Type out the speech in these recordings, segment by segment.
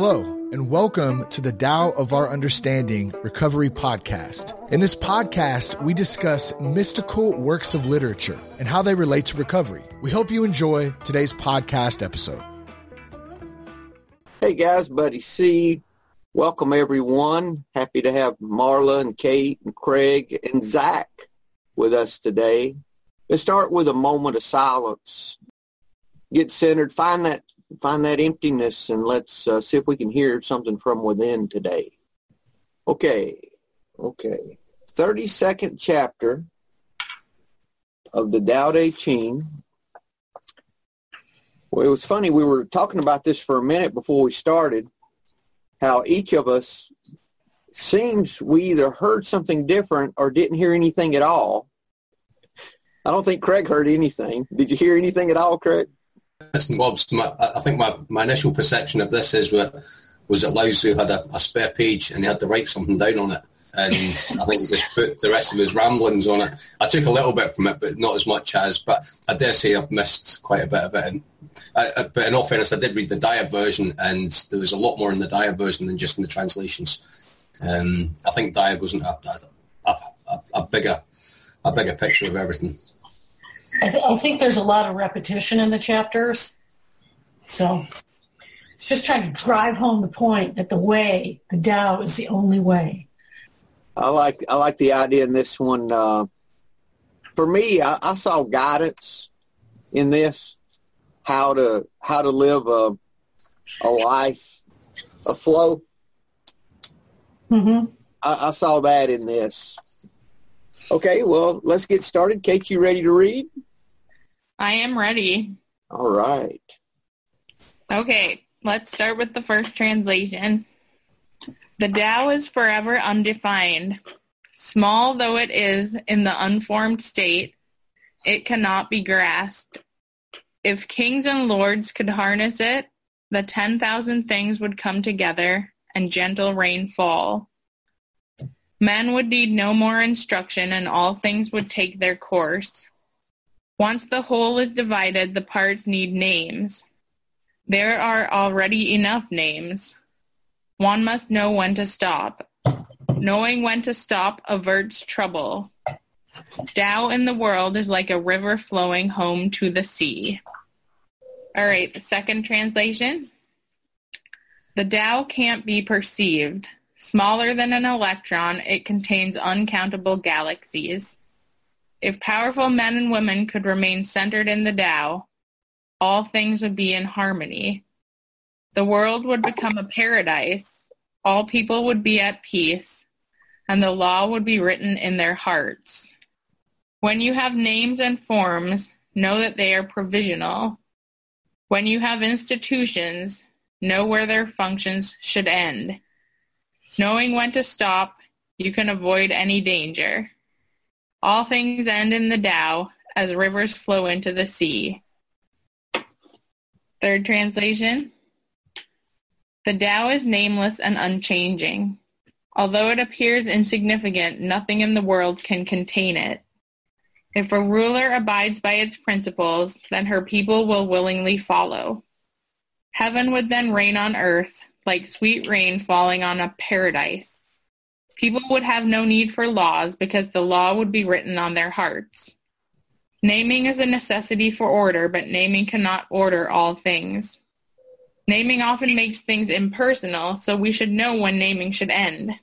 Hello, and welcome to the Tao of Our Understanding Recovery Podcast. In this podcast, we discuss mystical works of literature and how they relate to recovery. We hope you enjoy today's podcast episode. Hey guys, Buddy C. Welcome everyone. Happy to have Marla and Kate and Craig and Zach with us today. Let's start with a moment of silence. Get centered. Find that find that emptiness, and let's uh, see if we can hear something from within today. Okay, okay. Thirty second chapter of the Tao Te Ching. Well, it was funny. We were talking about this for a minute before we started. How each of us seems we either heard something different or didn't hear anything at all. I don't think Craig heard anything. Did you hear anything at all, Craig? Listen, Bob's, my, I think my, my initial perception of this is what was that Tzu had a, a, spare page and he had to write something down on it. And I think he just put the rest of his ramblings on it. I took a little bit from it, but not as much as. But I dare say I've missed quite a bit of it. And, uh, uh but in all fairness, I did read the Dyer version, and there was a lot more in the Dyer version than just in the translations. Um, I think Dyer wasn't a, a, a, a bigger a bigger picture of everything. I, th- I think there's a lot of repetition in the chapters. So it's just trying to drive home the point that the way, the Tao, is the only way. I like I like the idea in this one. Uh, for me, I, I, saw guidance in this, how to how to live a a life, a flow. Mm-hmm. I, I saw that in this. Okay, well, let's get started. Kate, you ready to read? I am ready. All right. Okay, let's start with the first translation. The Tao is forever undefined. Small though it is in the unformed state, it cannot be grasped. If kings and lords could harness it, the 10,000 things would come together and gentle rain fall. Men would need no more instruction and all things would take their course. Once the whole is divided, the parts need names. There are already enough names. One must know when to stop. Knowing when to stop averts trouble. Tao in the world is like a river flowing home to the sea. All right, the second translation. The Tao can't be perceived. Smaller than an electron, it contains uncountable galaxies. If powerful men and women could remain centered in the Tao, all things would be in harmony. The world would become a paradise, all people would be at peace, and the law would be written in their hearts. When you have names and forms, know that they are provisional. When you have institutions, know where their functions should end. Knowing when to stop, you can avoid any danger. All things end in the Tao as rivers flow into the sea. Third translation. The Tao is nameless and unchanging. Although it appears insignificant, nothing in the world can contain it. If a ruler abides by its principles, then her people will willingly follow. Heaven would then rain on earth like sweet rain falling on a paradise. People would have no need for laws because the law would be written on their hearts. Naming is a necessity for order, but naming cannot order all things. Naming often makes things impersonal, so we should know when naming should end.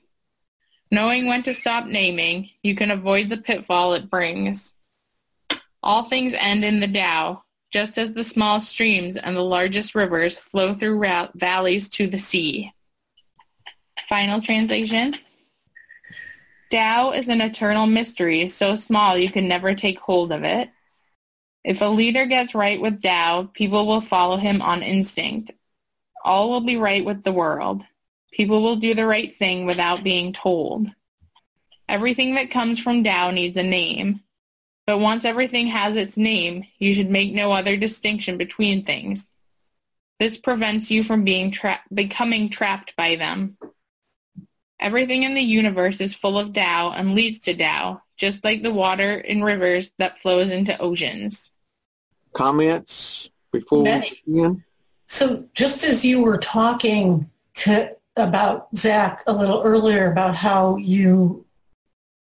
Knowing when to stop naming, you can avoid the pitfall it brings. All things end in the Tao, just as the small streams and the largest rivers flow through valleys to the sea. Final translation. Tao is an eternal mystery, so small you can never take hold of it. If a leader gets right with Tao, people will follow him on instinct. All will be right with the world. People will do the right thing without being told. Everything that comes from Tao needs a name. But once everything has its name, you should make no other distinction between things. This prevents you from being tra- becoming trapped by them. Everything in the universe is full of Tao and leads to Tao, just like the water in rivers that flows into oceans. Comments before we begin? So just as you were talking to about Zach a little earlier about how you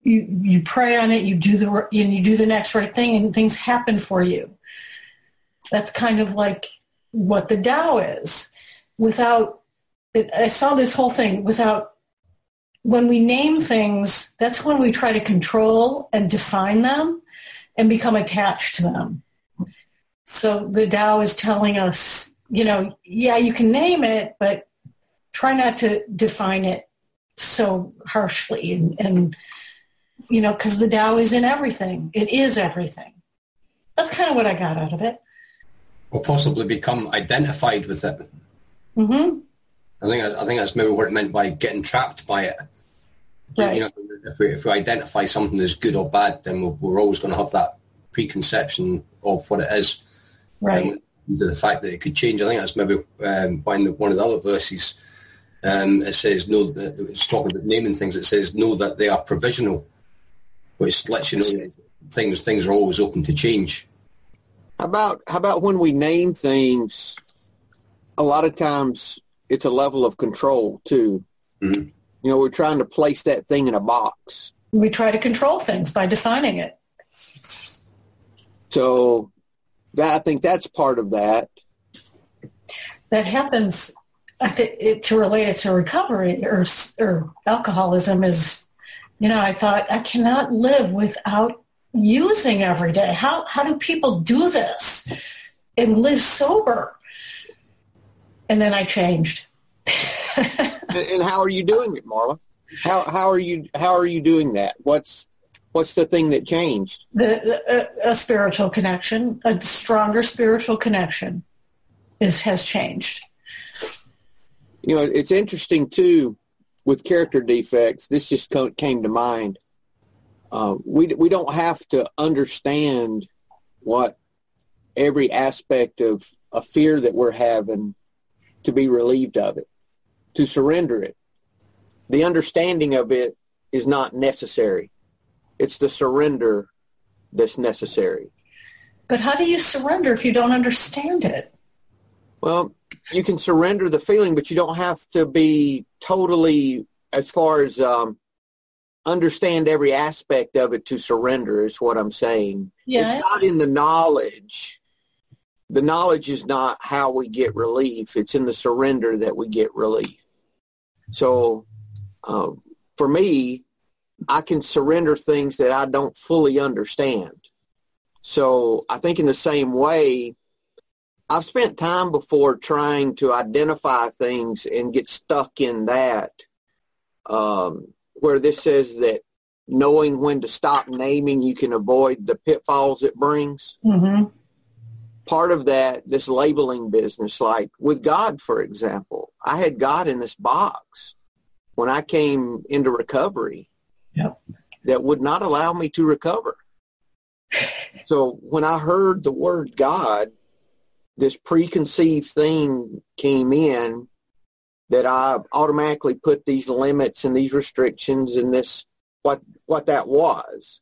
you you pray on it, you do the and you do the next right thing, and things happen for you. That's kind of like what the Tao is. Without, it, I saw this whole thing without. When we name things, that's when we try to control and define them and become attached to them. So the Tao is telling us, you know, yeah, you can name it, but try not to define it so harshly and, and you know, because the Tao is in everything. It is everything. That's kind of what I got out of it. Or possibly become identified with it. Mm-hmm. I think I think that's maybe what it meant by getting trapped by it. Right. You know, if we, if we identify something as good or bad, then we're, we're always going to have that preconception of what it is. Right. Um, the fact that it could change. I think that's maybe um, one of the other verses um, it says no. It's talking about naming things. It says know that they are provisional, which lets you know that things things are always open to change. How about how about when we name things? A lot of times it's a level of control too. Mhm. You know, we're trying to place that thing in a box. We try to control things by defining it. So that I think that's part of that. That happens. I think it, to relate it to recovery or or alcoholism is, you know, I thought I cannot live without using every day. How how do people do this and live sober? And then I changed. And, how are you doing it, Marla? How how are you how are you doing that? What's what's the thing that changed? the, the a, a spiritual connection, a stronger spiritual connection, is has changed. You know, it's interesting too with character defects. This just came to mind. Uh, we we don't have to understand what every aspect of a fear that we're having to be relieved of it, to surrender it. The understanding of it is not necessary. It's the surrender that's necessary. But how do you surrender if you don't understand it? Well, you can surrender the feeling, but you don't have to be totally, as far as um, understand every aspect of it to surrender. Is what I'm saying. Yeah. It's not in the knowledge. The knowledge is not how we get relief. It's in the surrender that we get relief. So, uh, for me, I can surrender things that I don't fully understand. So I think in the same way, I've spent time before trying to identify things and get stuck in that, um, where this says that knowing when to stop naming, you can avoid the pitfalls it brings. hmm Part of that, this labeling business, like with God, for example, I had God in this box when I came into recovery Yep. that would not allow me to recover. So when I heard the word God, this preconceived thing came in that I automatically put these limits and these restrictions and this what what that was.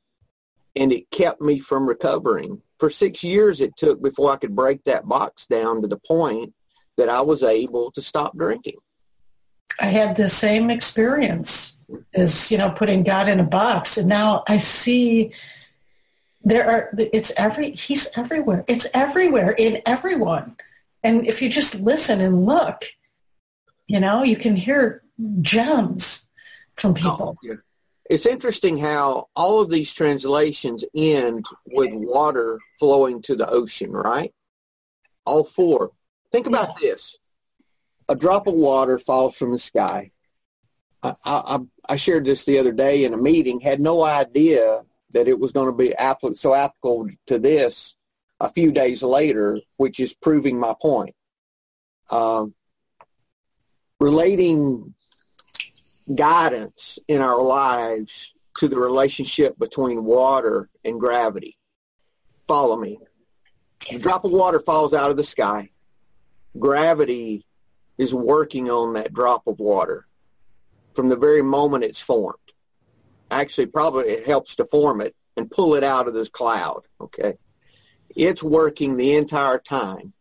And it kept me from recovering. For six years it took before I could break that box down to the point that I was able to stop drinking. I had the same experience as you know putting God in a box, and now I see there are it's every he's everywhere. It's everywhere in everyone, and if you just listen and look, you know you can hear gems from oh, people. Oh, It's interesting how all of these translations end with water flowing to the ocean, right? All four. Think about this. A drop of water falls from the sky. I, I, I shared this the other day in a meeting, had no idea that it was going to be so applicable to this a few days later, which is proving my point. Um, relating guidance in our lives to the relationship between water and gravity. Follow me. A drop of water falls out of the sky. Gravity is working on that drop of water from the very moment it's formed. Actually, probably it helps to form it and pull it out of this cloud, okay? It's working the entire time.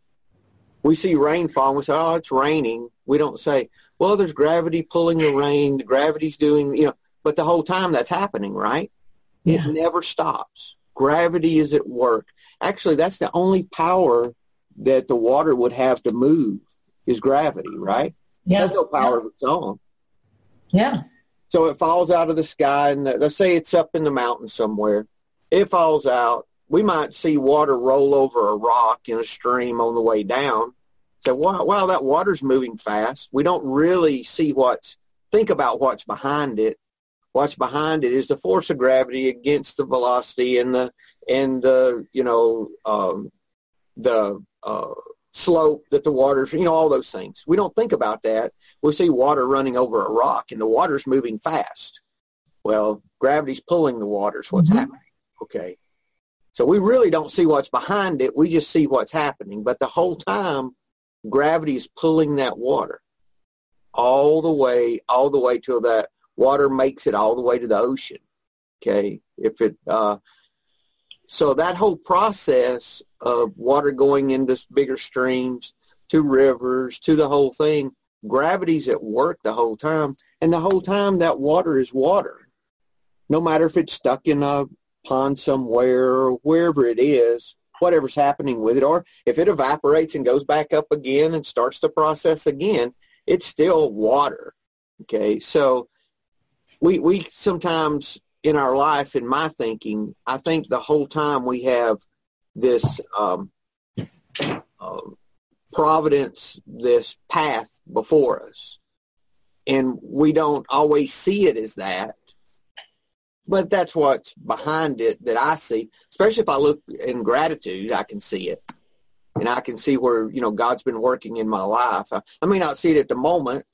We see rainfall and we say, oh, it's raining. We don't say, well, there's gravity pulling the rain, the gravity's doing, you know, but the whole time that's happening, right? Yeah. It never stops. Gravity is at work. Actually, that's the only power that the water would have to move is gravity, right? It Yeah. has no power of its own. Yeah. So it falls out of the sky, and uh, let's say it's up in the mountain somewhere. It falls out. We might see water roll over a rock in a stream on the way down. So, wow, wow, that water's moving fast. We don't really see what's, think about what's behind it. What's behind it is the force of gravity against the velocity and the, and the, you know, um, the uh, slope that the water's, you know, all those things. We don't think about that. We see water running over a rock and the water's moving fast. Well, gravity's pulling the water is what's Mhm. happening. Okay. So we really don't see what's behind it. We just see what's happening. But the whole time, gravity is pulling that water all the way, all the way till that water makes it all the way to the ocean. Okay. If it, uh, so that whole process of water going into bigger streams, to rivers, to the whole thing, gravity's at work the whole time. And the whole time that water is water. No matter if it's stuck in a pond somewhere or wherever it is, whatever's happening with it, or if it evaporates and goes back up again and starts the process again, it's still water. Okay, so we we sometimes in our life, in my thinking, I think the whole time we have this um, um, providence, this path before us, and we don't always see it as that. But that's what's behind it that I see. Especially if I look in gratitude, I can see it, and I can see where you know God's been working in my life. I, I may not see it at the moment,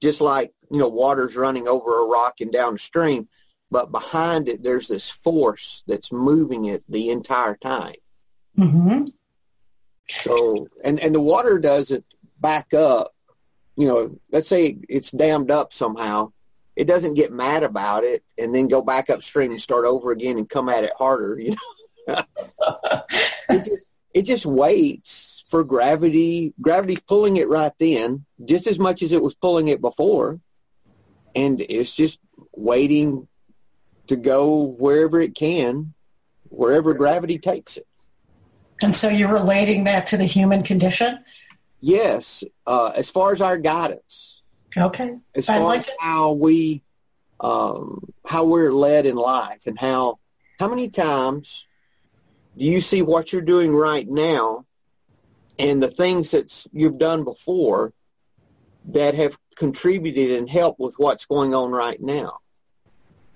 just like you know water's running over a rock and down the stream, but behind it there's this force that's moving it the entire time. hmm So and and the water doesn't back up. You know, let's say it's dammed up somehow. It doesn't get mad about it and then go back upstream and start over again and come at it harder. You know, it just it just waits for gravity. Gravity's pulling it right then, just as much as it was pulling it before, and it's just waiting to go wherever it can, wherever gravity takes it. And so you're relating that to the human condition? Yes, uh, as far as our guidance, Okay. as far like as it. how we, um, how we're led in life, and how how many times do you see what you're doing right now, and the things that you've done before that have contributed and helped with what's going on right now?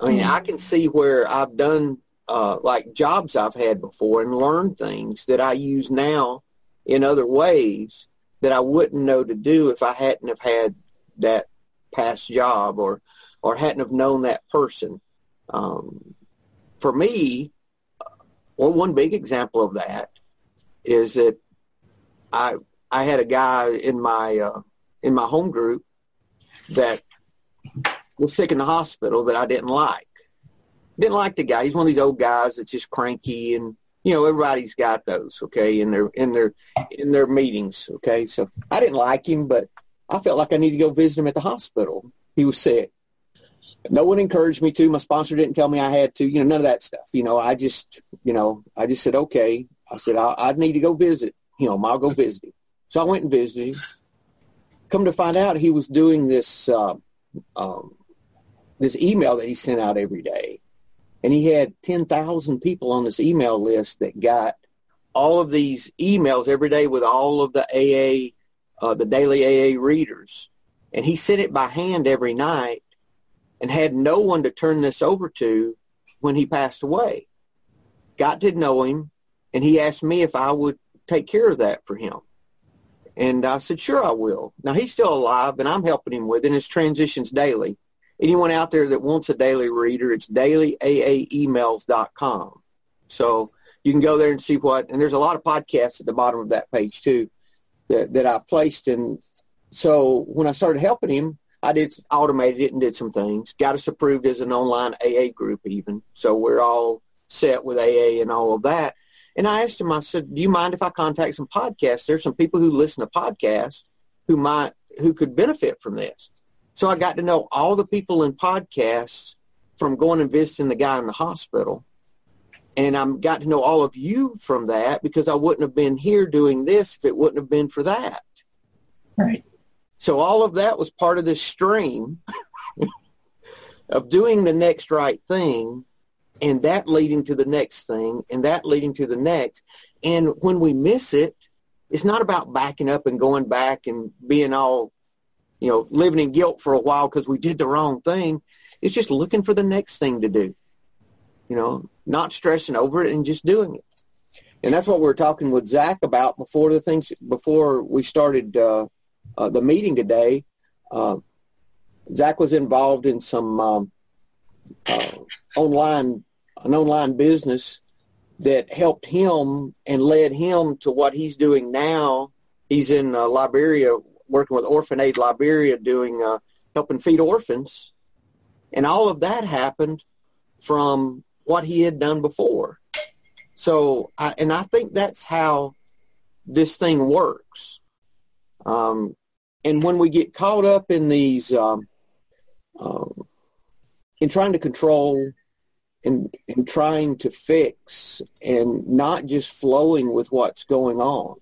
I mean, Mhm. I can see where I've done uh, like jobs I've had before and learned things that I use now in other ways that I wouldn't know to do if I hadn't have had that past job or or hadn't have known that person. Um, for me, well, one big example of that is that I I had a guy in my uh, in my home group that was sick in the hospital that I didn't like. Didn't like the guy. He's one of these old guys that's just cranky and you know everybody's got those okay in their in their in their meetings okay so i didn't like him but i felt like i needed to go visit him at the hospital he was sick. No one encouraged me to my sponsor didn't tell me i had to you know none of that stuff you know i just you know i just said okay i said i, I need to go visit him i'll go visit him. So i went and visited him. Come to find out he was doing this uh, um, this email that he sent out every day. And he had 10,000 people on this email list that got all of these emails every day with all of the AA, uh, the daily AA readers. And he sent it by hand every night and had no one to turn this over to when he passed away. Got to know him, and he asked me if I would take care of that for him. And I said, sure, I will. Now, he's still alive, and I'm helping him with it, and his transitions daily anyone out there that wants a daily reader, it's dailyaaemails.com. So you can go there and see what, and there's a lot of podcasts at the bottom of that page too that, that I've placed. And so when I started helping him, I did automated it and did some things. Got us approved as an online AA group even. So we're all set with AA and all of that. And I asked him, I said, do you mind if I contact some podcasts? There's some people who listen to podcasts who might who could benefit from this. So I got to know all the people in podcasts from going and visiting the guy in the hospital. And I got to know all of you from that because I wouldn't have been here doing this if it wouldn't have been for that. Right. So all of that was part of this stream of doing the next right thing and that leading to the next thing and that leading to the next. And when we miss it, it's not about backing up and going back and being all, you know, living in guilt for a while because we did the wrong thing. It's just looking for the next thing to do, you know, not stressing over it and just doing it. And that's what we were talking with Zach about before the things, before we started uh, uh, the meeting today. Uh, Zach was involved in some um, uh, online, an online business that helped him and led him to what he's doing now. He's in uh, Liberia, working with Orphan Aid Liberia, doing uh, helping feed orphans, and all of that happened from what he had done before. So, I, and I think that's how this thing works. Um, and when we get caught up in these, um, uh, in trying to control and, and trying to fix and not just flowing with what's going on,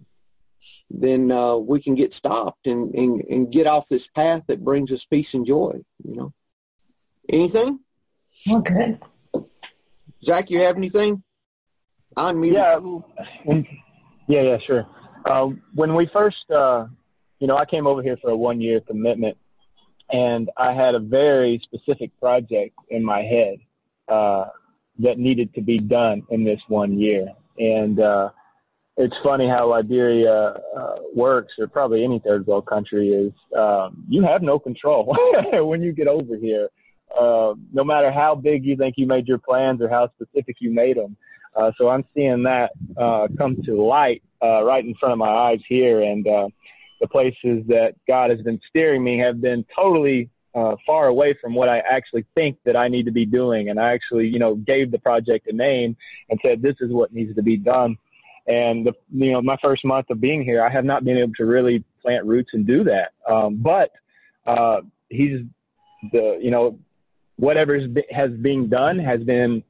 then uh, we can get stopped and, and, and get off this path that brings us peace and joy, you know. Anything? Okay. Zach, you have anything? Unmute. Yeah, yeah, yeah, sure. Uh, when we first, uh, you know, I came over here for a one-year commitment, and I had a very specific project in my head uh, that needed to be done in this one year. And uh, it's funny how Liberia uh, works, or probably any third world country, is um, you have no control when you get over here. Uh, no matter how big you think you made your plans or how specific you made them. Uh, so I'm seeing that uh, come to light uh, right in front of my eyes here, and uh, the places that God has been steering me have been totally uh, far away from what I actually think that I need to be doing. And I actually, you know, gave the project a name and said, this is what needs to be done. And, the, you know, my first month of being here, I have not been able to really plant roots and do that. Um, but uh, he's the, you know, whatever has been done has been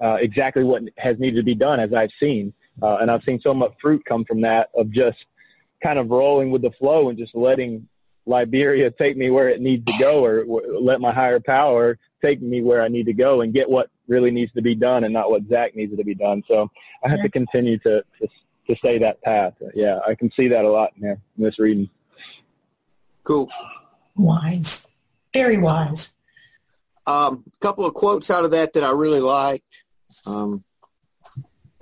uh, exactly what has needed to be done as I've seen. Uh, and I've seen so much fruit come from that of just kind of rolling with the flow and just letting Liberia take me where it needs to go or let my higher power take me where I need to go and get what really needs to be done and not what Zach needs to be done. So I have yeah. to continue to, to, to stay that path. Yeah, I can see that a lot in, there, in this reading. Cool. Wise. Very wise. Um, a couple of quotes out of that that I really liked. Um,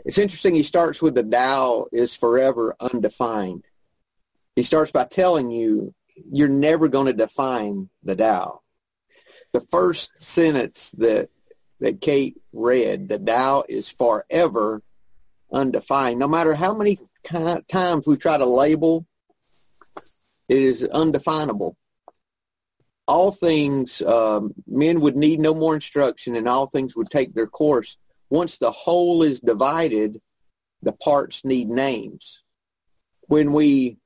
it's interesting. He starts with the Tao is forever undefined. He starts by telling you you're never going to define the Tao. The first sentence that that Kate read, the Tao is forever undefined. No matter how many times we try to label, it is undefinable. All things, um, men would need no more instruction and all things would take their course. Once the whole is divided, the parts need names. When we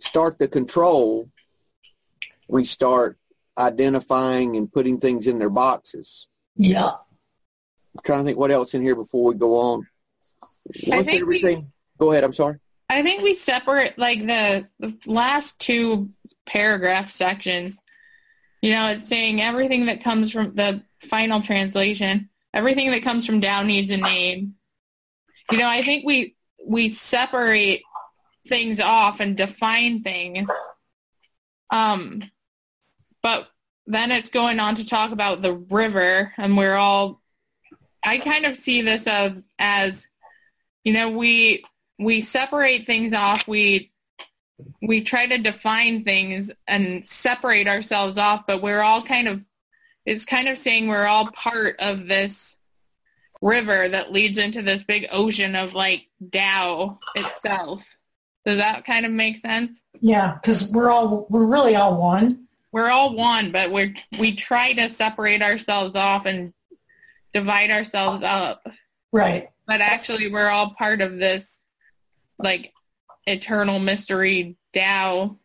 start the control, we start identifying and putting things in their boxes. Yeah. I'm trying to think what else in here before we go on. Once everything, we, go ahead. I'm sorry. I think we separate like the, the last two paragraph sections. You know, it's saying everything that comes from the final translation, everything that comes from Tao needs a name. You know, I think we we separate things off and define things. Um, but then it's going on to talk about the river, and we're all. I kind of see this as, as you know, we we separate things off. We we try to define things and separate ourselves off, but we're all kind of. It's kind of saying we're all part of this river that leads into this big ocean of like Tao itself. Does that kind of make sense? Yeah, because we're all we're really all one. We're all one, but we we try to separate ourselves off and divide ourselves up. Right. But actually, we're all part of this like eternal mystery Tao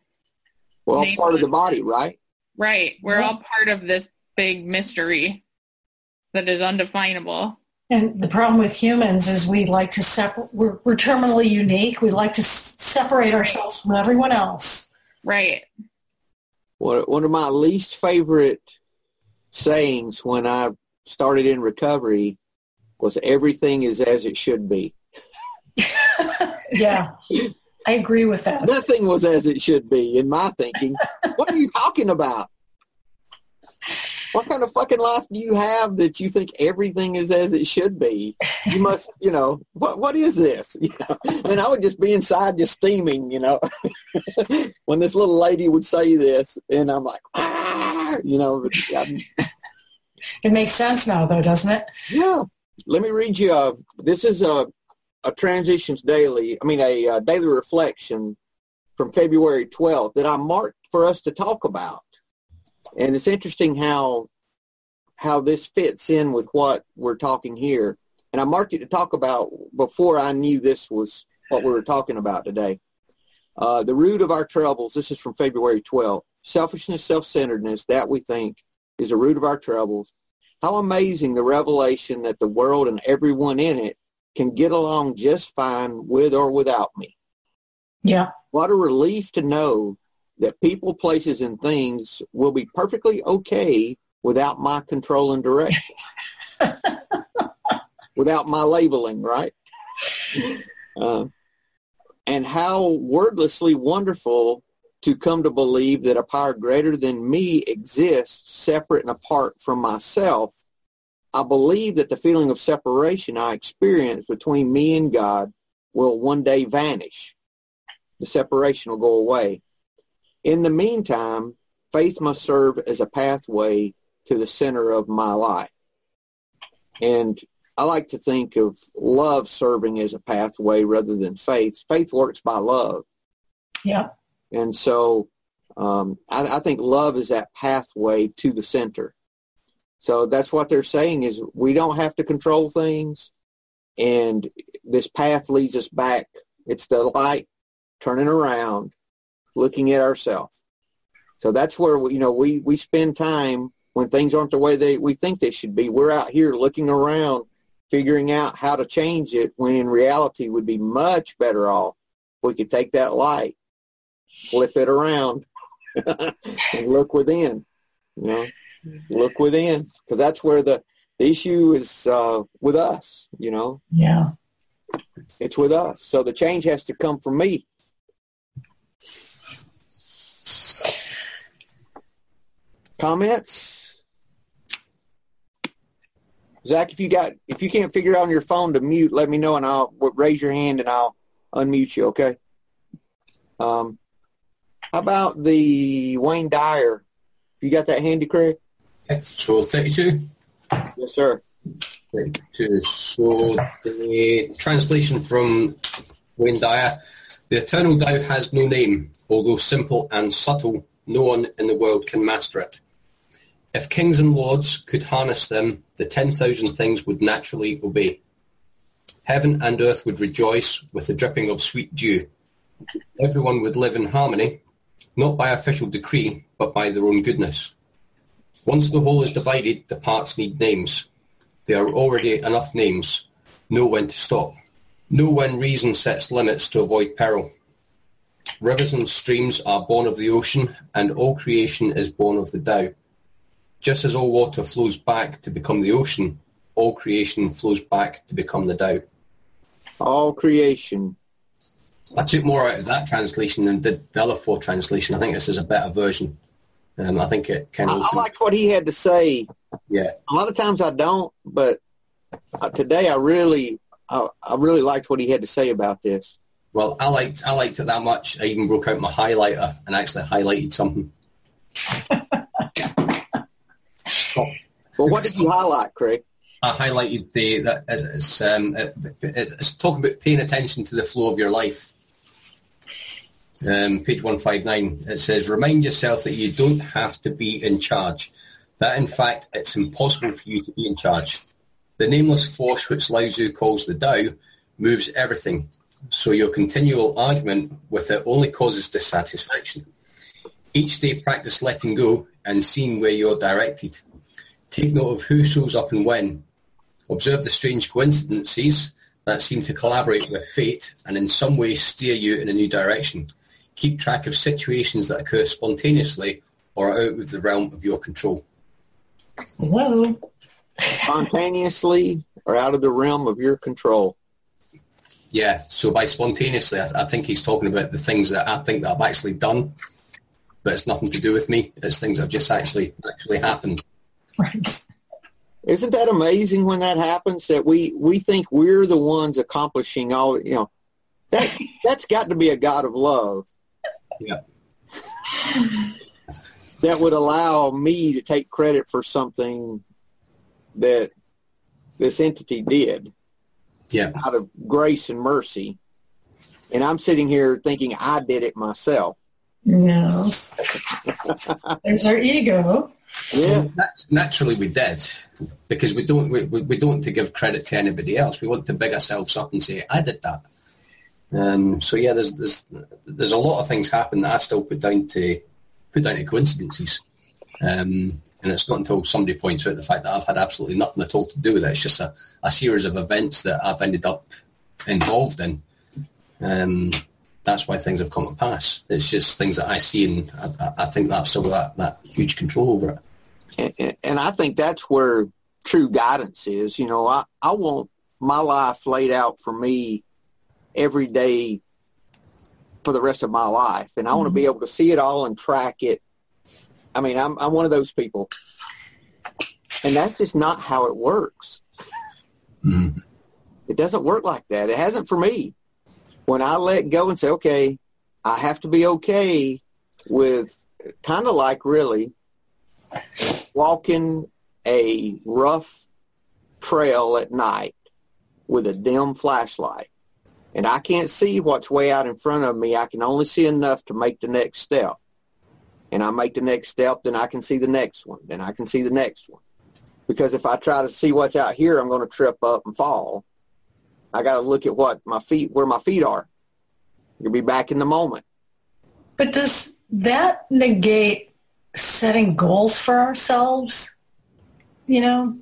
We're all part of the body, right? Right. We're all part of this big mystery that is undefinable. And the problem with humans is we like to separate, we're, we're terminally unique. We like to s- separate ourselves from everyone else. Right. One one of my least favorite sayings when I started in recovery was everything is as it should be. Yeah, I agree with that. Nothing was as it should be in my thinking. what are you talking about? What kind of fucking life do you have that you think everything is as it should be? You must, you know, what what is this? You know, and I would just be inside just steaming, you know, when this little lady would say this, and I'm like, ah, you know, I'm, It makes sense now, though, doesn't it? yeah. Let me read you. Uh, this is a a transitions daily. I mean, a, uh daily reflection from February 12th that I marked for us to talk about. And it's interesting how how this fits in with what we're talking here. And I marked it to talk about before I knew this was what we were talking about today. Uh, the root of our troubles, this is from February 12th. Selfishness, self-centeredness, that we think is the root of our troubles. How amazing the revelation that the world and everyone in it can get along just fine with or without me. Yeah. What a relief to know that people, places, and things will be perfectly okay without my control and direction. without my labeling, right? Uh, and how wordlessly wonderful to come to believe that a power greater than me exists separate and apart from myself. I believe that the feeling of separation I experience between me and God will one day vanish. The separation will go away. In the meantime, faith must serve as a pathway to the center of my life. And I like to think of love serving as a pathway rather than faith. Faith works by love. Yeah. And so um, I, I think love is that pathway to the center. So that's what they're saying is we don't have to control things. And this path leads us back. It's the light turning around, looking at ourselves. So that's where, we, you know, we, we spend time when things aren't the way they, we think they should be. We're out here looking around, figuring out how to change it when in reality we'd be much better off. if We could take that light, flip it around and look within, you know, look within because that's where the, the issue is uh, with us, you know, Yeah. it's with us. So the change has to come from me. Comments? Zach, if you got if you can't figure out on your phone to mute, let me know and I'll raise your hand and I'll unmute you. Okay. Um, how about the Wayne Dyer? You got that handy, Craig? So 32. Yes, sir. 32. So the translation from Wayne Dyer, the eternal Tao has no name, although simple and subtle, no one in the world can master it. If kings and lords could harness them, the 10,000 things would naturally obey. Heaven and earth would rejoice with the dripping of sweet dew. Everyone would live in harmony, not by official decree, but by their own goodness. Once the whole is divided, the parts need names. There are already enough names. Know when to stop. Know when reason sets limits to avoid peril. Rivers and streams are born of the ocean, and all creation is born of the Tao. Just as all water flows back to become the ocean, all creation flows back to become the Tao. All creation. I took more out of that translation than did the other four translation. I think this is a better version. Um, I think it kind I, of I liked what he had to say. yeah. A lot of times I don't, but uh, today I really, I, I really liked what he had to say about this. Well, I liked I liked it that much. I even broke out my highlighter and actually highlighted something. Stop. But what did you highlight, Craig? I highlighted the that it's, um, it, it's talking about paying attention to the flow of your life. Um, page one five nine. It says, "Remind yourself that you don't have to be in charge. That in fact, it's impossible for you to be in charge. The nameless force, which Lao Tzu calls the Tao, moves everything. So your continual argument with it only causes dissatisfaction. Each day practice letting go and seeing where you're directed. Take note of who shows up and when. Observe the strange coincidences that seem to collaborate with fate and in some way steer you in a new direction. Keep track of situations that occur spontaneously or are out of the realm of your control. Whoa. Spontaneously or out of the realm of your control. Yeah, so by spontaneously, I, I think he's talking about the things that I think that I've actually done, but it's nothing to do with me. It's things that have just actually actually happened. Right. Isn't that amazing when that happens that we, we think we're the ones accomplishing all, you know, that, that's got to be a God of love Yeah. that would allow me to take credit for something that this entity did Yeah. out of grace and mercy. And I'm sitting here thinking I did it myself. Yes. There's our ego. Yeah. Naturally, we did because we don't we, we we don't to give credit to anybody else. We want to big ourselves up and say, "I did that." Um, so yeah, there's there's there's a lot of things happen that I still put down to put down to coincidences. Um, and it's not until somebody points out the fact that I've had absolutely nothing at all to do with it. It's just a, a series of events that I've ended up involved in. Um, that's why things have come to pass. It's just things that I see, and I, I- think that I've still got that, that huge control over it. And, and I think that's where true guidance is. You know, I, I want my life laid out for me every day for the rest of my life. And I want to be able to see it all and track it. I mean, I'm, I'm one of those people. And that's just not how it works. Mhm. It doesn't work like that. It hasn't for me. When I let go and say, okay, I have to be okay with kind of like really walking a rough trail at night with a dim flashlight and I can't see what's way out in front of me. I can only see enough to make the next step. And I make the next step, then I can see the next one. Then I can see the next one. Because if I try to see what's out here, I'm going to trip up and fall. I got to look at what my feet, where my feet are. You'll be back in the moment. But does that negate setting goals for ourselves? You know,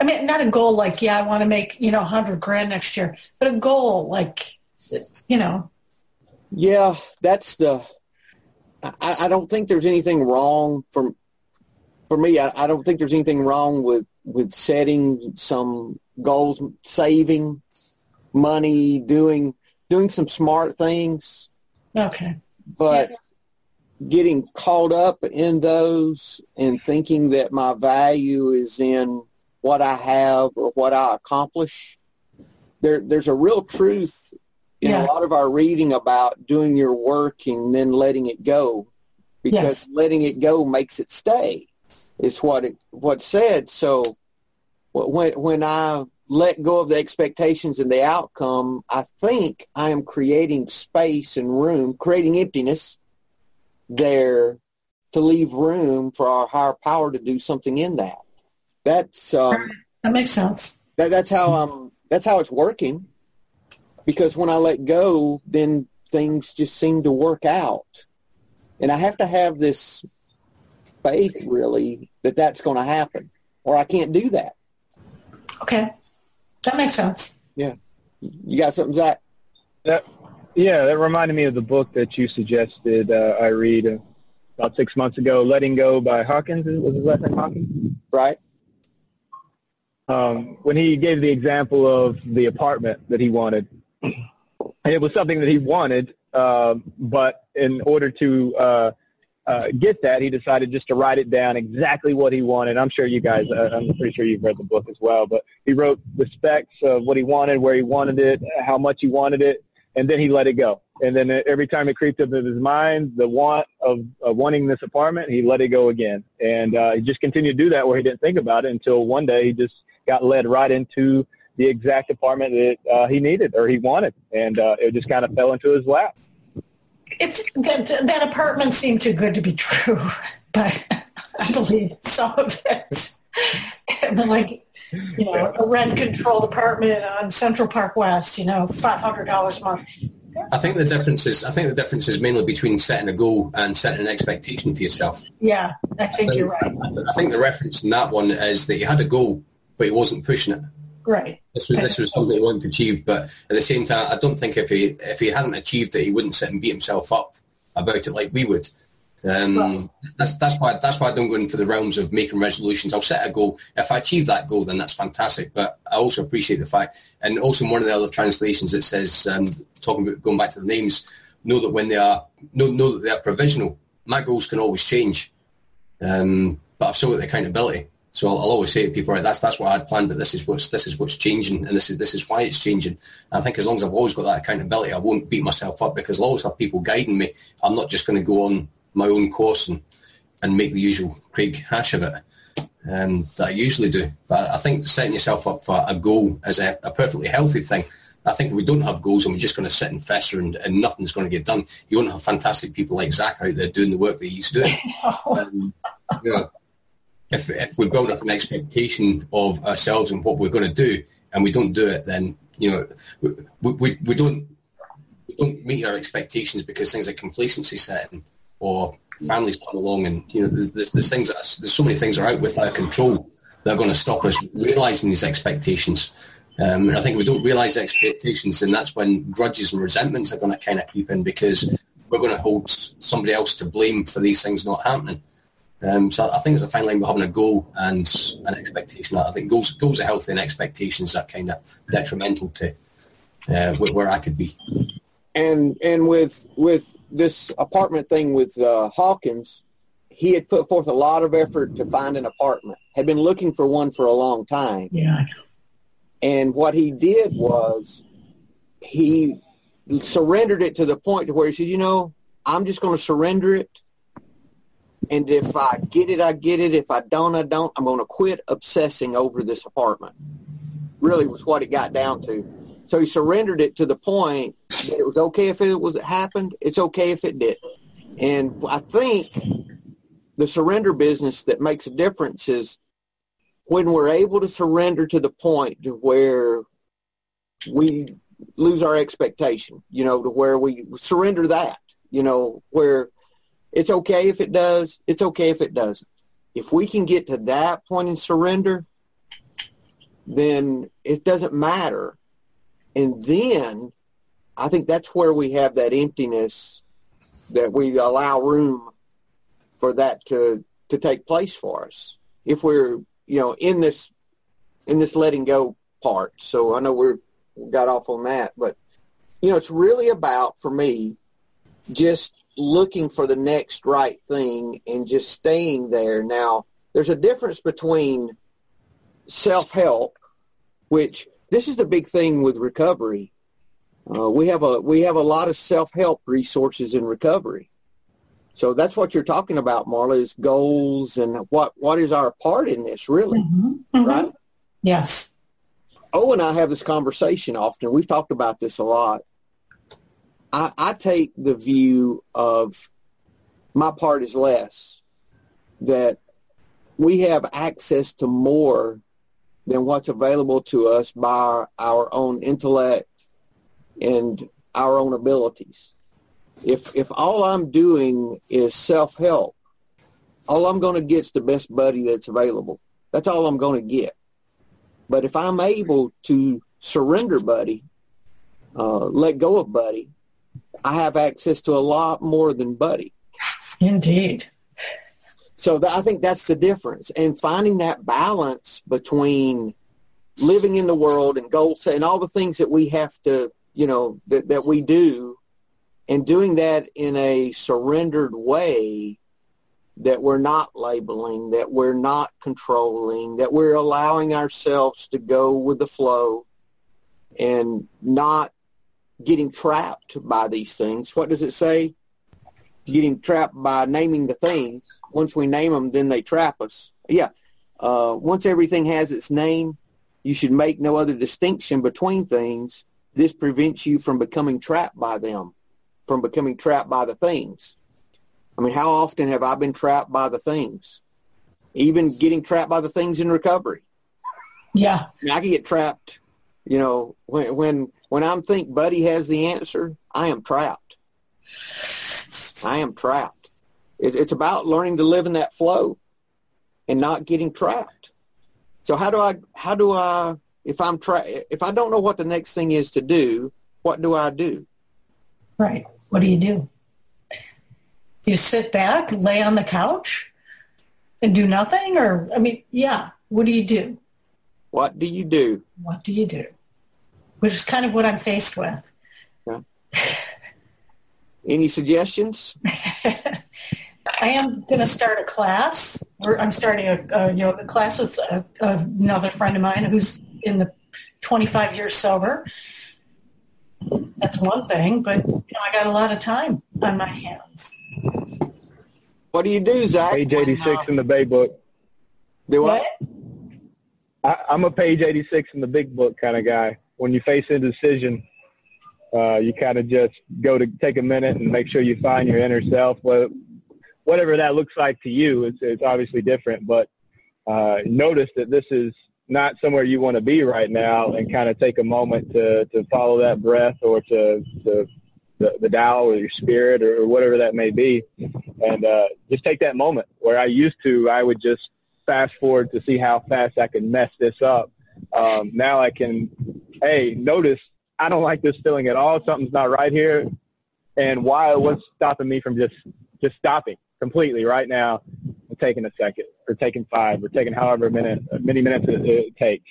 I mean, not a goal like, yeah, I want to make, you know, 100 grand next year, but a goal like, you know, Yeah, that's the. I, I don't think there's anything wrong for for me. I, I don't think there's anything wrong with with setting some goals, saving money, doing doing some smart things, okay. but getting caught up in those and thinking that my value is in what I have or what I accomplish. There, there's a real truth in Yeah. a lot of our reading about doing your work and then letting it go, because Yes. letting it go makes it stay. Is what it what said. So when when I let go of the expectations and the outcome, I think I am creating space and room, creating emptiness there to leave room for our higher power to do something in that. That's um, That makes sense. that, that's how um that's how it's working. Because when I let go, then things just seem to work out, and I have to have this faith really that that's going to happen, or I can't do that. Okay. That makes sense. Yeah, you got something, Zach? That, yeah, that reminded me of the book that you suggested uh, I read uh, about six months ago, Letting Go by Hawkins. Was his last name Hawkins? Right? Um, when he gave the example of the apartment that he wanted. It was something that he wanted, uh, but in order to uh, uh, get that, he decided just to write it down exactly what he wanted. I'm sure you guys, uh, I'm pretty sure you've read the book as well, but he wrote the specs of what he wanted, where he wanted it, how much he wanted it, and then he let it go. And then every time it creeped up in his mind, the want of, of wanting this apartment, he let it go again. And uh, he just continued to do that where he didn't think about it until one day he just got led right into the exact apartment that uh, he needed or he wanted, and uh, it just kind of fell into his lap. It's that, that apartment seemed too good to be true, but I believe some of it. I mean, like, you know, a rent-controlled apartment on Central Park West, you know, five hundred dollars a month. I think the difference is I think the difference is mainly between setting a goal and setting an expectation for yourself. Yeah, I think, you're right. I think the reference in that one is that you had a goal, but he wasn't pushing it. Right. This was this was something he wanted to achieve, but at the same time, I don't think if he if he hadn't achieved it, he wouldn't sit and beat himself up about it like we would. Um, Right. That's that's why that's why I don't go in for the realms of making resolutions. I'll set a goal. If I achieve that goal, then that's fantastic. But I also appreciate the fact, and also in one of the other translations, it says um, talking about going back to the names. Know that when they are know know that they are provisional. My goals can always change, um, but I've still got the accountability. So I'll, I'll always say to people, right, that's that's what I'd planned, but this is what's this is what's changing, and this is this is why it's changing. And I think as long as I've always got that accountability, I won't beat myself up because I'll always have people guiding me. I'm not just going to go on my own course and and make the usual Craig hash of it um, that I usually do. But I think setting yourself up for a goal is a, a perfectly healthy thing. I think if we don't have goals and we're just going to sit and fester and, and nothing's going to get done, you won't have fantastic people like Zach out there doing the work that he's doing. Um, know, if, if we build up an expectation of ourselves and what we're going to do and we don't do it, then, you know, we, we, we don't we don't meet our expectations because things like complacency setting or families come along and, you know, there's, there's, there's things that are, there's so many things that are out with our control that are going to stop us realising these expectations. Um, and I think we don't realise the expectations, then that's when grudges and resentments are going to kind of creep in because we're going to hold somebody else to blame for these things not happening. Um, so I think there's a fine line between having a goal and an expectation. I think goals, goals are healthy and expectations are kind of detrimental to uh, where where I could be. and and with with this apartment thing with uh, Hawkins, he had put forth a lot of effort to find an apartment. Had been looking for one for a long time, Yeah. and what he did was he surrendered it to the point to where he said, "You know, I'm just going to surrender it, and if I get it, I get it. If I don't, I don't. I'm going to quit obsessing over this apartment." Really, was what it got down to. So he surrendered it to the point that it was okay if it was it happened. It's okay if it didn't. And I think the surrender business that makes a difference is when we're able to surrender to the point to where we lose our expectation, you know, to where we surrender that, you know, where it's okay if it does, it's okay if it doesn't. If we can get to that point in surrender, then it doesn't matter. And then I think that's where we have that emptiness that we allow room for that to, to take place for us. If we're, you know, in this, in this letting go part. So I know we're, we got off on that, but you know, it's really about for me just looking for the next right thing and just staying there. Now, there's a difference between self-help, which this is the big thing with recovery. Uh, we have a we have a lot of self-help resources in recovery. So that's what you're talking about, Marla, is goals and what what is our part in this, really, Mhm. Mhm. right? Yes. O and I have this conversation often. We've talked about this a lot. I, I take the view of my part is less, that we have access to more than what's available to us by our own intellect and our own abilities. If if all I'm doing is self-help, all I'm going to get is the best buddy that's available. That's all I'm going to get. But if I'm able to surrender Buddy, uh, let go of Buddy, I have access to a lot more than Buddy. Indeed. So th- I think that's the difference. And finding that balance between living in the world and goals and all the things that we have to, you know, that, that we do and doing that in a surrendered way that we're not labeling, that we're not controlling, that we're allowing ourselves to go with the flow and not getting trapped by these things. What does it say? Getting trapped by naming the things. Once we name them, then they trap us. Yeah. Uh, once everything has its name, you should make no other distinction between things. This prevents you from becoming trapped by them, from becoming trapped by the things. I mean, how often have I been trapped by the things? Even getting trapped by the things in recovery. Yeah. I, mean, I can get trapped, you know, when when when I'm think Buddy has the answer, I am trapped. I am trapped. It, it's about learning to live in that flow and not getting trapped. So how do I, how do I, if I'm tra- if I don't know what the next thing is to do, what do I do? Right. What do you do? You sit back, lay on the couch, and do nothing? Or, I mean, yeah, what do you do? What do you do? What do you do? Which is kind of what I'm faced with. Yeah. Any suggestions? I am going to start a class, or I'm starting a, a yoga class with a, another friend of mine who's in the 25 years sober. That's one thing, but you know, I got a lot of time on my hands. What do you do, Zach? Page 86 when, uh, in the Big Book. Do what? I, I'm a page 86 in the Big Book kind of guy. When you face a decision, uh, you kind of just go to take a minute and make sure you find your inner self. Whatever that looks like to you, it's, it's obviously different. But uh, notice that this is not somewhere you want to be right now, and kind of take a moment to to follow that breath or to to the, the Tao or your spirit or, whatever that may be, and uh, just take that moment. Where I used to, I would just fast forward to see how fast I can mess this up. Um, now I can, hey, notice I don't like this feeling at all. Something's not right here, and why? What's stopping me from just just stopping completely right now and taking a second or taking five or taking however minute, many minutes it, it takes.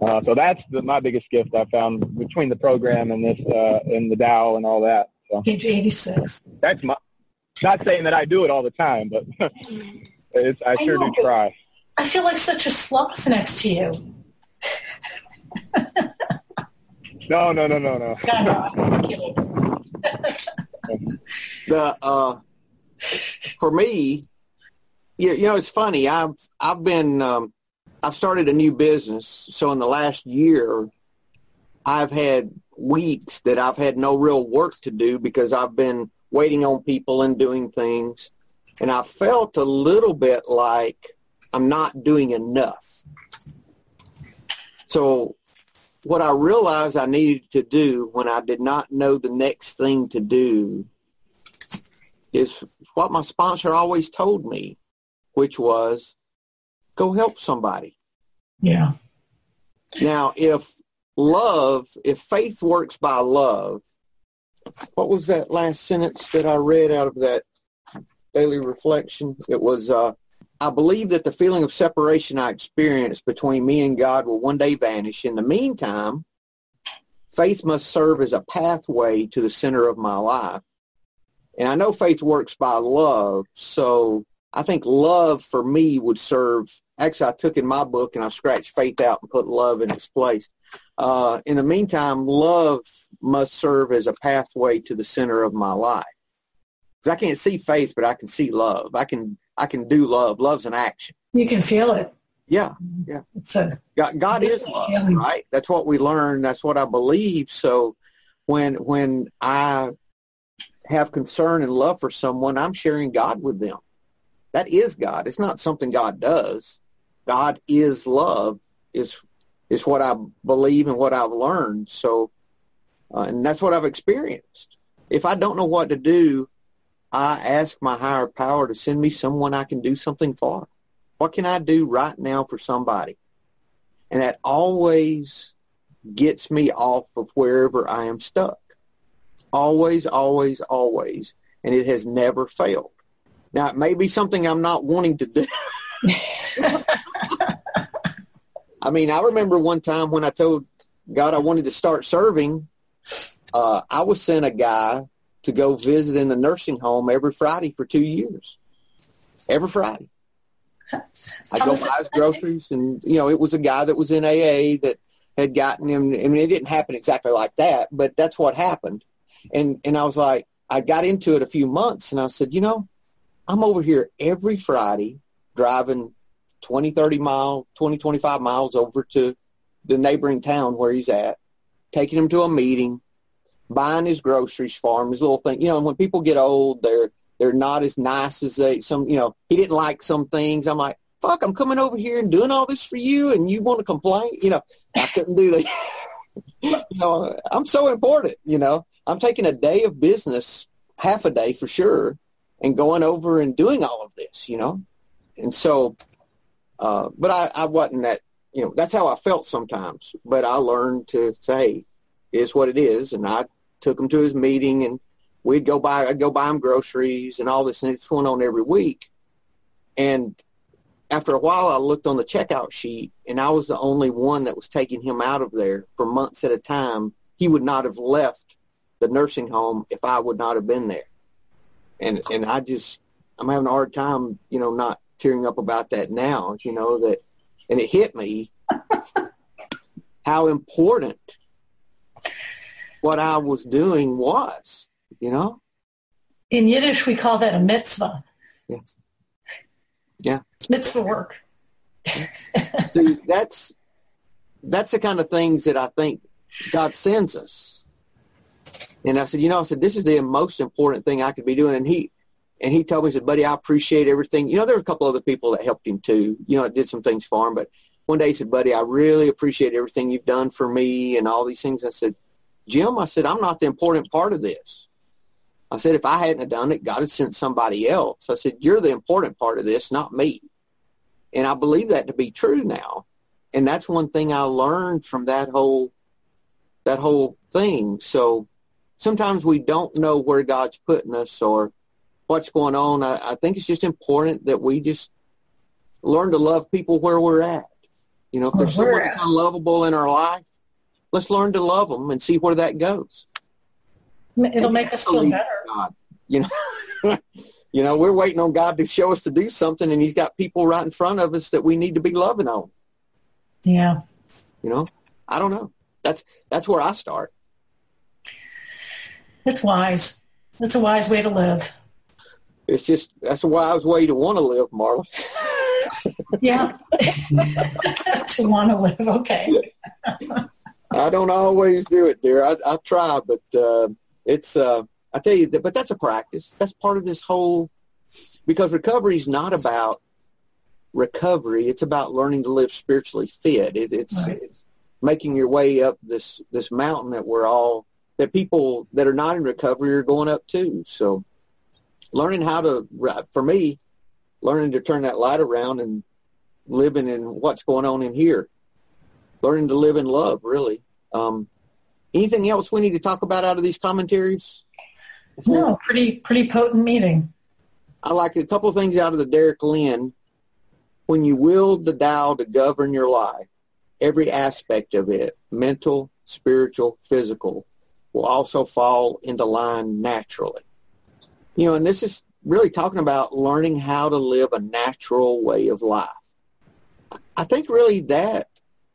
Uh, so that's the, my biggest gift I found between the program and this uh, and the Tao and all that. So Page 86. That's my. Not saying that I do it all the time, but it's, I, I sure know, do try. I feel like such a sloth next to you. No, no, no, no, no. no, the uh, for me, you, you know, it's funny. I've I've been um, I've started a new business. So in the last year, I've had weeks that I've had no real work to do because I've been waiting on people and doing things. And I felt a little bit like I'm not doing enough. So what I realized I needed to do when I did not know the next thing to do is what my sponsor always told me, which was go help somebody. Yeah. Now, if love, if faith works by love, what was that last sentence that I read out of that daily reflection? It was, uh, I believe that the feeling of separation I experienced between me and God will one day vanish. In the meantime, faith must serve as a pathway to the center of my life. And I know faith works by love, so I think love for me would serve. Actually, I took in my book and I scratched faith out and put love in its place. Uh, in the meantime, love must serve as a pathway to the center of my life. Because I can't see faith, but I can see love. I can I can do love. Love's an action. You can feel it. Yeah, yeah. A, God, God is love, feeling. right? That's what we learn. That's what I believe. So when when I have concern and love for someone, I'm sharing God with them. That is God. It's not something God does. God is love. Is is what I believe and what I've learned. So, uh, and that's what I've experienced. If I don't know what to do, I ask my higher power to send me someone I can do something for. What can I do right now for somebody? And that always gets me off of wherever I am stuck. Always, always, always. And it has never failed. Now, it may be something I'm not wanting to do. I mean, I remember one time when I told God I wanted to start serving, uh, I was sent a guy to go visit in the nursing home every Friday for two years. Every Friday. I go buy his groceries, and you know, it was a guy that was in AA that had gotten him. I mean, it didn't happen exactly like that, but that's what happened. And and I was like, I got into it a few months, and I said, you know, I'm over here every Friday driving 20, 30 miles, 20, 25 miles over to the neighboring town where he's at, taking him to a meeting, buying his groceries for him, his little thing. You know, and when people get old, they're they're not as nice as they some. You know, he didn't like some things. I'm like, fuck, I'm coming over here and doing all this for you, and you want to complain? You know, I couldn't do that. you know, I'm so important. You know, I'm taking a day of business, half a day for sure, and going over and doing all of this, you know? And so, uh, but I, I wasn't that, you know, that's how I felt sometimes. But I learned to say, is what it is. And I took him to his meeting and we'd go buy, I'd go buy him groceries and all this. And it's going on every week. And after a while, I looked on the checkout sheet and I was the only one that was taking him out of there for months at a time. He would not have left the nursing home if I would not have been there. And, and I just, I'm having a hard time, you know, not tearing up about that now, you know, that, and it hit me how important what I was doing was, you know? In Yiddish, we call that a mitzvah. Yeah. Yeah. Mitzvah work. See, that's, that's the kind of things that I think God sends us. And I said, you know, I said, this is the most important thing I could be doing. And he, and he told me, he said, buddy, I appreciate everything. You know, there were a couple other people that helped him too. You know, I did some things for him. But one day he said, buddy, I really appreciate everything you've done for me and all these things. I said, Jim, I said, I'm not the important part of this. I said, if I hadn't have done it, God had sent somebody else. I said, you're the important part of this, not me. And I believe that to be true now. And that's one thing I learned from that whole, that whole thing. So sometimes we don't know where God's putting us or what's going on. I, I think it's just important that we just learn to love people where we're at. You know, if there's someone that's unlovable in our life, let's learn to love them and see where that goes. It'll and make us feel better. God, you know, you know, we're waiting on God to show us to do something, and He's got people right in front of us that we need to be loving on. Yeah. You know, I don't know. That's that's where I start. That's wise. That's a wise way to live. It's just that's a wise way to want to live, Marla. yeah, to want to live. Okay. I don't always do it, dear. I, I try, but uh, it's. Uh, I tell you, that, but that's a practice. That's part of this whole because recovery is not about recovery. It's about learning to live spiritually fit. It, it's, right. it's making your way up this this mountain that we're all that people that are not in recovery are going up to. So learning how to, for me, learning to turn that light around and living in what's going on in here. Learning to live in love, really. Um, anything else we need to talk about out of these commentaries? No, pretty pretty potent meeting. I like a couple of things out of the Derek Lin. When you willed the Tao to govern your life, every aspect of it, mental, spiritual, physical, will also fall into line naturally. You know, and this is really talking about learning how to live a natural way of life. I think really that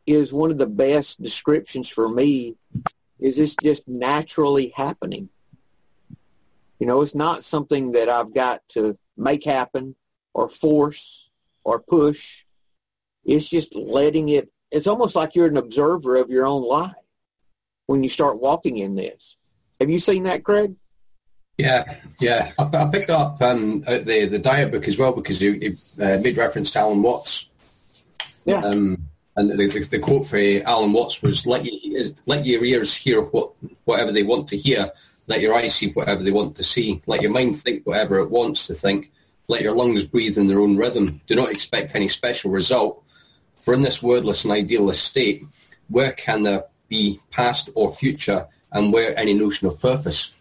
is one of the best descriptions for me is this just naturally happening. You know, it's not something that I've got to make happen or force or push. It's just letting it, it's almost like you're an observer of your own life when you start walking in this. Have you seen that, Craig? Yeah, yeah. I, I picked up um, the the Dyer book as well because you, you uh, made reference to Alan Watts. Yeah. Um, and the, the, the, quote for Alan Watts was, "Let let your ears hear what whatever they want to hear. Let your eyes see whatever they want to see. Let your mind think whatever it wants to think. Let your lungs breathe in their own rhythm. Do not expect any special result. For in this wordless and idealist state, where can there be past or future, and where any notion of purpose?"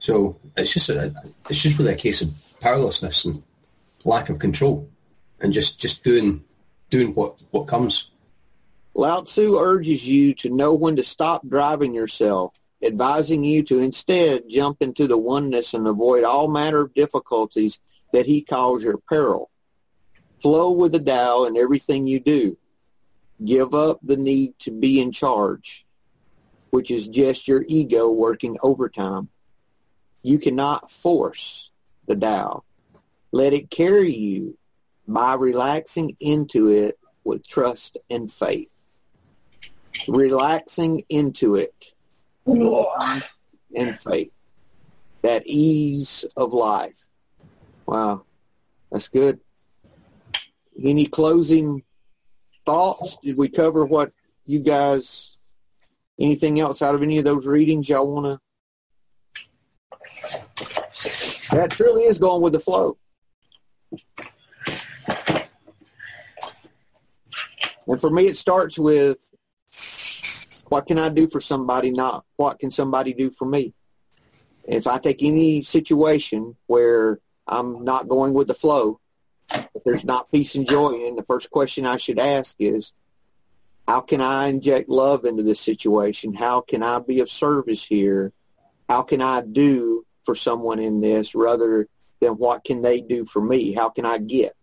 So it's just a, it's just really a case of powerlessness and lack of control, and just just doing doing what what comes. Lao Tzu urges you to know when to stop driving yourself, advising you to instead jump into the oneness and avoid all manner of difficulties that he calls your peril. Flow with the Tao in everything you do. Give up the need to be in charge, which is just your ego working overtime. You cannot force the Tao. Let it carry you by relaxing into it with trust and faith. Relaxing into it and faith. That ease of life. Wow. That's good. Any closing thoughts? Did we cover what you guys, anything else out of any of those readings y'all want to That truly is going with the flow. And for me, it starts with what can I do for somebody, not what can somebody do for me. If I take any situation where I'm not going with the flow, if there's not peace and joy in, the first question I should ask is, how can I inject love into this situation? How can I be of service here? How can I do for someone in this rather than what can they do for me? How can I get?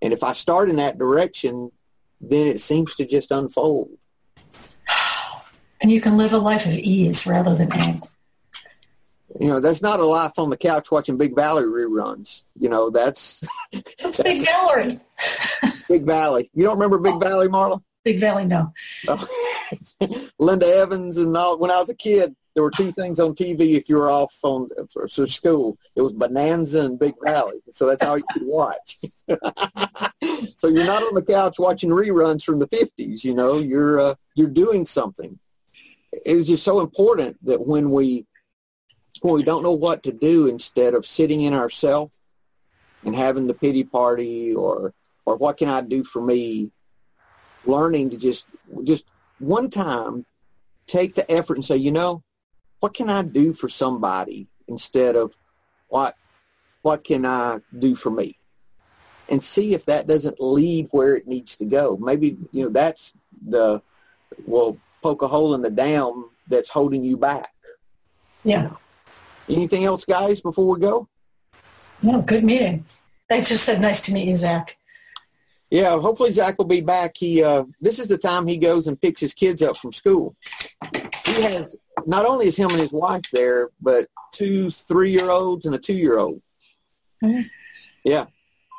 And if I start in that direction, then it seems to just unfold. And you can live a life of ease rather than angst. You know, that's not a life on the couch watching Big Valley reruns. You know, that's That's Big Valley. Big Valley. You don't remember Big Valley, Marla? Big Valley, no. Linda Evans and all. When I was a kid, there were two things on TV if you were off on for, for school. It was Bonanza and Big Valley. So that's all you could watch. so you're not on the couch watching reruns from the 50s. You know, you're uh, you're doing something. It was just so important that when we when we don't know what to do, instead of sitting in ourselves and having the pity party or or what can I do for me, learning to just just one time take the effort and say, you know, what can I do for somebody instead of what what can I do for me? And see if that doesn't lead where it needs to go. Maybe, you know, that's the well, poke a hole in the dam that's holding you back. Yeah. Anything else, guys, before we go? No, good meeting. They just said, nice to meet you, Zach. Yeah, hopefully Zach will be back. He uh, this is the time he goes and picks his kids up from school. He has not only is him and his wife there, but two three year olds and a two year old. Mhm. Yeah,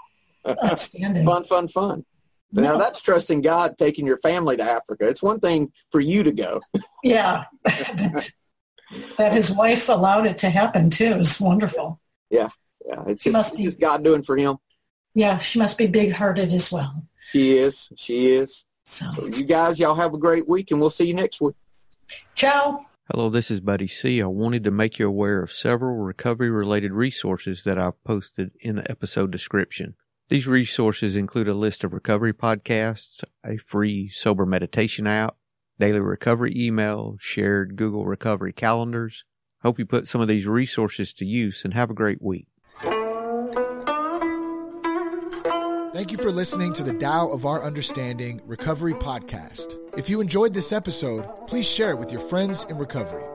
Outstanding. fun, fun, fun. But Now that's trusting God taking your family to Africa. It's one thing for you to go. Yeah. That his wife allowed it to happen too is wonderful. Yeah, Yeah. it's He just, must be- just God doing for him. Yeah, she must be big hearted as well. She is. She is. So, So you guys, y'all have a great week, and we'll see you next week. ciao. Hello, this is Buddy C. I wanted to make you aware of several recovery related resources that I've posted in the episode description. These resources include a list of recovery podcasts, a free sober meditation app, daily recovery email, shared Google recovery calendars. Hope you put some of these resources to use and have a great week. Thank you for listening to the Tao of Our Understanding Recovery Podcast. If you enjoyed this episode, please share it with your friends in recovery.